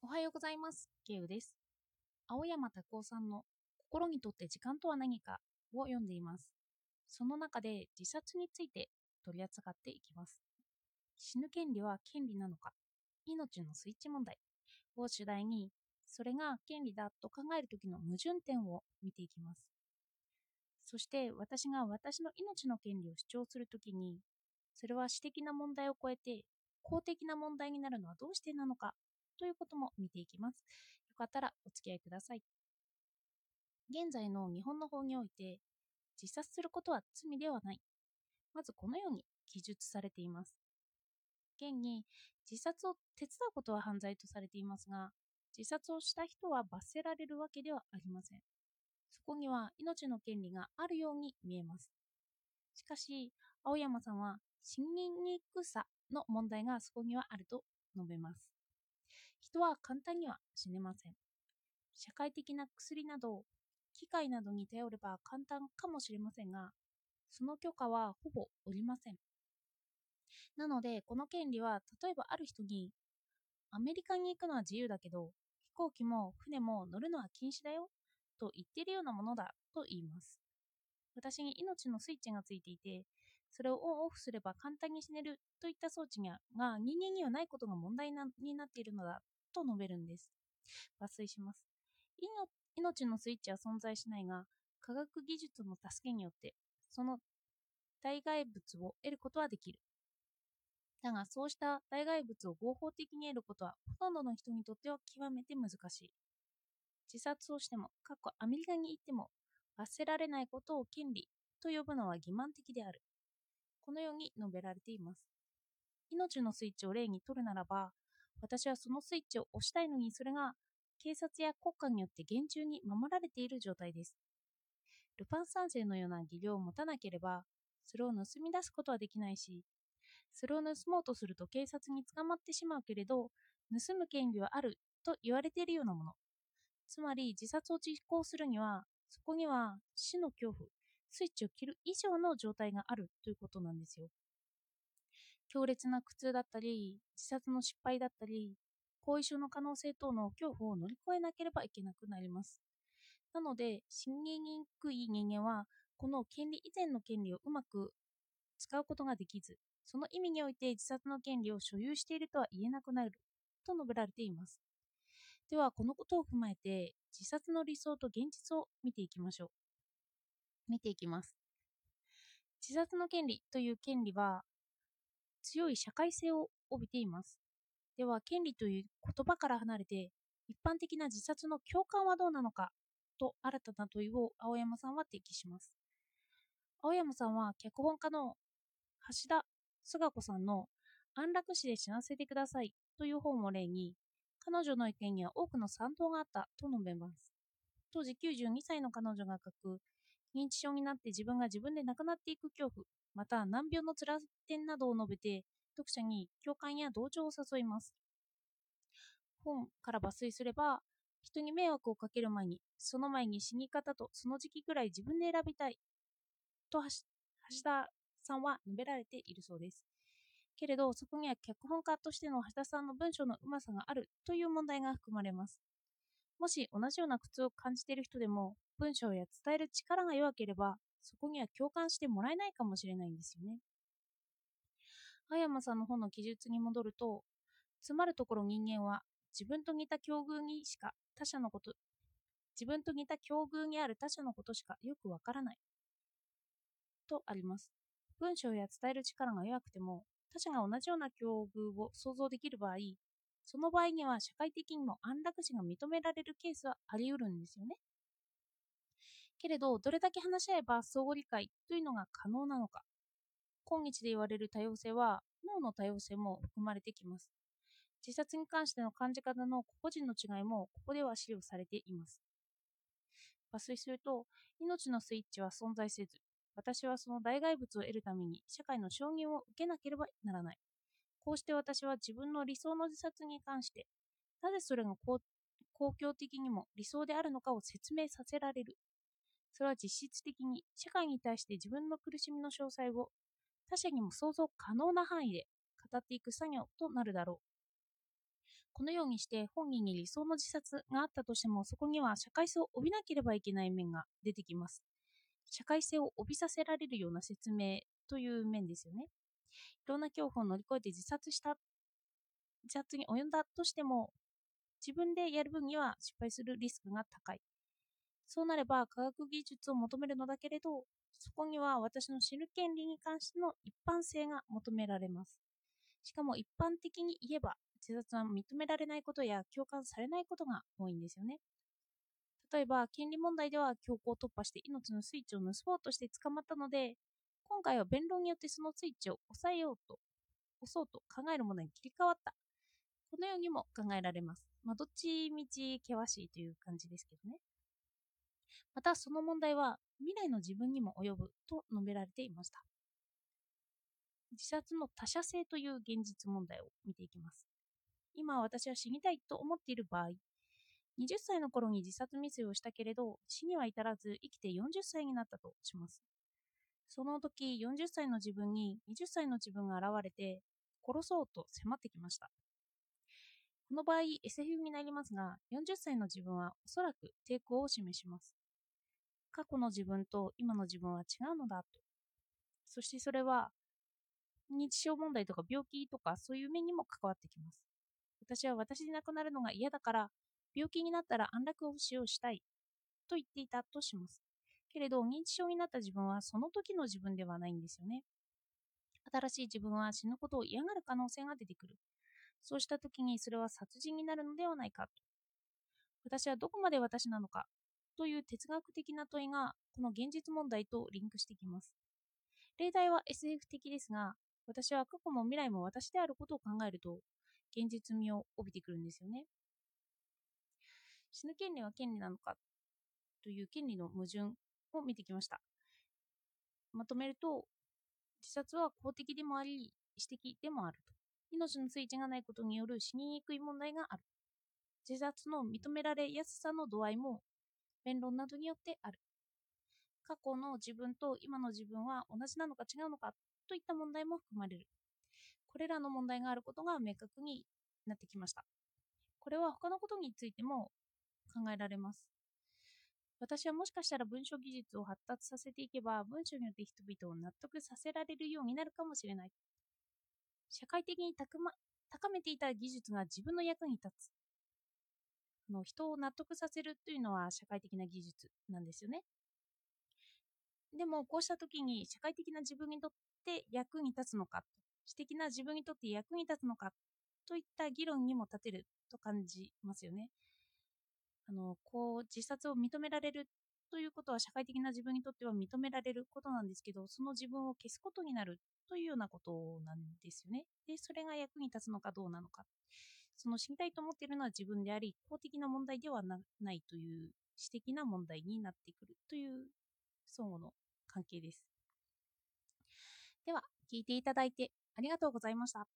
おはようございます。ケウです。青山拓夫さんの心にとって時間とは何かを読んでいます。その中で自殺について取り扱っていきます。死ぬ権利は権利なのか命のスイッチ問題を主題に、それが権利だと考えるときの矛盾点を見ていきます。そして私が私の命の権利を主張するときに、それは私的な問題を超えて公的な問題になるのはどうしてなのかということも見ていきます。よかったらお付き合いください。現在の日本の法において、自殺することは罪ではない。まずこのように記述されています。現に自殺を手伝うことは犯罪とされていますが、自殺をした人は罰せられるわけではありません。そこには命の権利があるように見えます。しかし、青山さんは死ににくさの問題がそこにはあると述べます。人は簡単には死ねません。社会的な薬など、機械などに頼れば簡単かもしれませんが、その許可はほぼおりません。なので、この権利は、例えばある人に、アメリカに行くのは自由だけど、飛行機も船も乗るのは禁止だよ、と言っているようなものだと言います。私に命のスイッチがついていて、それをオンオフすれば簡単に死ねるといった装置が人間にはないことが問題になっているのだと述べるんです。抜粋します。命のスイッチは存在しないが、科学技術の助けによって、その代替物を得ることはできる。だが、そうした代替物を合法的に得ることは、ほとんどの人にとっては極めて難しい。自殺をしても、過去アメリカに行っても、罰せられないことを権利と呼ぶのは欺瞞的である。このように述べられています。命のスイッチを例にとるならば、私はそのスイッチを押したいのにそれが警察や国家によって厳重に守られている状態です。ルパン三世のような技量を持たなければ、それを盗み出すことはできないし、それを盗もうとすると警察に捕まってしまうけれど、盗む権利はあると言われているようなもの。つまり自殺を実行するには、そこには死の恐怖、スイッチを切る以上の状態があるということなんですよ。強烈な苦痛だったり、自殺の失敗だったり、後遺症の可能性等の恐怖を乗り越えなければいけなくなります。なので、死ににくい人間は、この権利以前の権利をうまく使うことができず、その意味において自殺の権利を所有しているとは言えなくなると述べられています。では、このことを踏まえて、自殺の理想と現実を見ていきましょう。見ていきます。自殺の権利という権利は強い社会性を帯びています。では、権利という言葉から離れて、一般的な自殺の共感はどうなのかと新たな問いを青山さんは提起します。青山さんは脚本家の橋田壽賀子さんの安楽死で死なせてくださいという本を例に、彼女の意見には多くの賛同があったと述べます。当時92歳の彼女が書く認知症になって自分が自分で亡くなっていく恐怖、また難病の辛点などを述べて、読者に共感や同情を誘います。本から抜粋すれば、人に迷惑をかける前に、その前に死に方とその時期ぐらい自分で選びたい。と橋田さんは述べられているそうです。けれど、そこには脚本家としての橋田さんの文章のうまさがあるという問題が含まれます。もし同じような苦痛を感じている人でも、文章や伝える力が弱ければ、そこには共感してもらえないかもしれないんですよね。青山さんの本の記述に戻ると、つまるところ人間は自分と似た境遇にしか他者のこと、自分と似た境遇にある他者のことしかよくわからない。とあります。文章や伝える力が弱くても、他者が同じような境遇を想像できる場合、その場合には社会的にも安楽死が認められるケースはあり得るんですよね。けれど、どれだけ話し合えば相互理解というのが可能なのか。今日で言われる多様性は脳の多様性も含まれてきます。自殺に関しての感じ方の個々人の違いもここでは資料されています。抜粋すると、命のスイッチは存在せず、私はその代替物を得るために社会の承認を受けなければならない。こうして私は自分の理想の自殺に関して、なぜそれが公共的にも理想であるのかを説明させられる。それは実質的に社会に対して自分の苦しみの詳細を他者にも想像可能な範囲で語っていく作業となるだろう。このようにして本人に理想の自殺があったとしても、そこには社会性を帯びなければいけない面が出てきます。社会性を帯びさせられるような説明という面ですよね。いろんな恐怖を乗り越えて自殺した、自殺に及んだとしても、自分でやる分には失敗するリスクが高い。そうなれば科学技術を求めるのだけれど、そこには私の死ぬ権利に関しての一般性が求められます。しかも一般的に言えば、自殺は認められないことや共感されないことが多いんですよね。例えば、権利問題では強行突破して命のスイッチを盗もうとして捕まったので、今回は弁論によってそのスイッチを抑えようと、押そうと考えるものに切り替わった。このようにも考えられます。まあ、どっちみち険しいという感じですけどね。また、その問題は未来の自分にも及ぶと述べられていました。自殺の他者性という現実問題を見ていきます。今私は死にたいと思っている場合、20歳の頃に自殺未遂をしたけれど、死には至らず生きて40歳になったとします。その時、40歳の自分に20歳の自分が現れて、殺そうと迫ってきました。この場合、SF になりますが、40歳の自分はおそらく抵抗を示します。過去の自分と今の自分は違うのだと。そしてそれは、認知症問題とか病気とかそういう面にも関わってきます。私は私で亡くなるのが嫌だから、病気になったら安楽死をしたいと言っていたとします。けれど、認知症になった自分はその時の自分ではないんですよね。新しい自分は死ぬことを嫌がる可能性が出てくる。そうした時にそれは殺人になるのではないかと。私はどこまで私なのかという哲学的な問いがこの現実問題とリンクしてきます。例題は SF 的ですが、私は過去も未来も私であることを考えると、現実味を帯びてくるんですよね。死ぬ権利は権利なのかという権利の矛盾を見てきました。まとめると、自殺は公的でもあり、私的でもあると。命のスイッチがないことによる死ににくい問題がある。自殺の認められやすさの度合いも弁論などによってある。過去の自分と今の自分は同じなのか違うのかといった問題も含まれる。これらの問題があることが明確になってきました。これは他のことについても考えられます。私はもしかしたら文章技術を発達させていけば文章によって人々を納得させられるようになるかもしれない。社会的に高,、ま、高めていた技術が自分の役に立つ。あの人を納得させるというのは社会的な技術なんですよね。でもこうした時に社会的な自分にとって役に立つのか、私的な自分にとって役に立つのかといった議論にも立てると感じますよね。あのこう自殺を認められるということは社会的な自分にとっては認められることなんですけど、その自分を消すことになるというようなことなんですよね。で、それが役に立つのかどうなのか。その死にたいと思っているのは自分であり、公的な問題ではないという私的な問題になってくるという相互の関係です。では、聞いていただいてありがとうございました。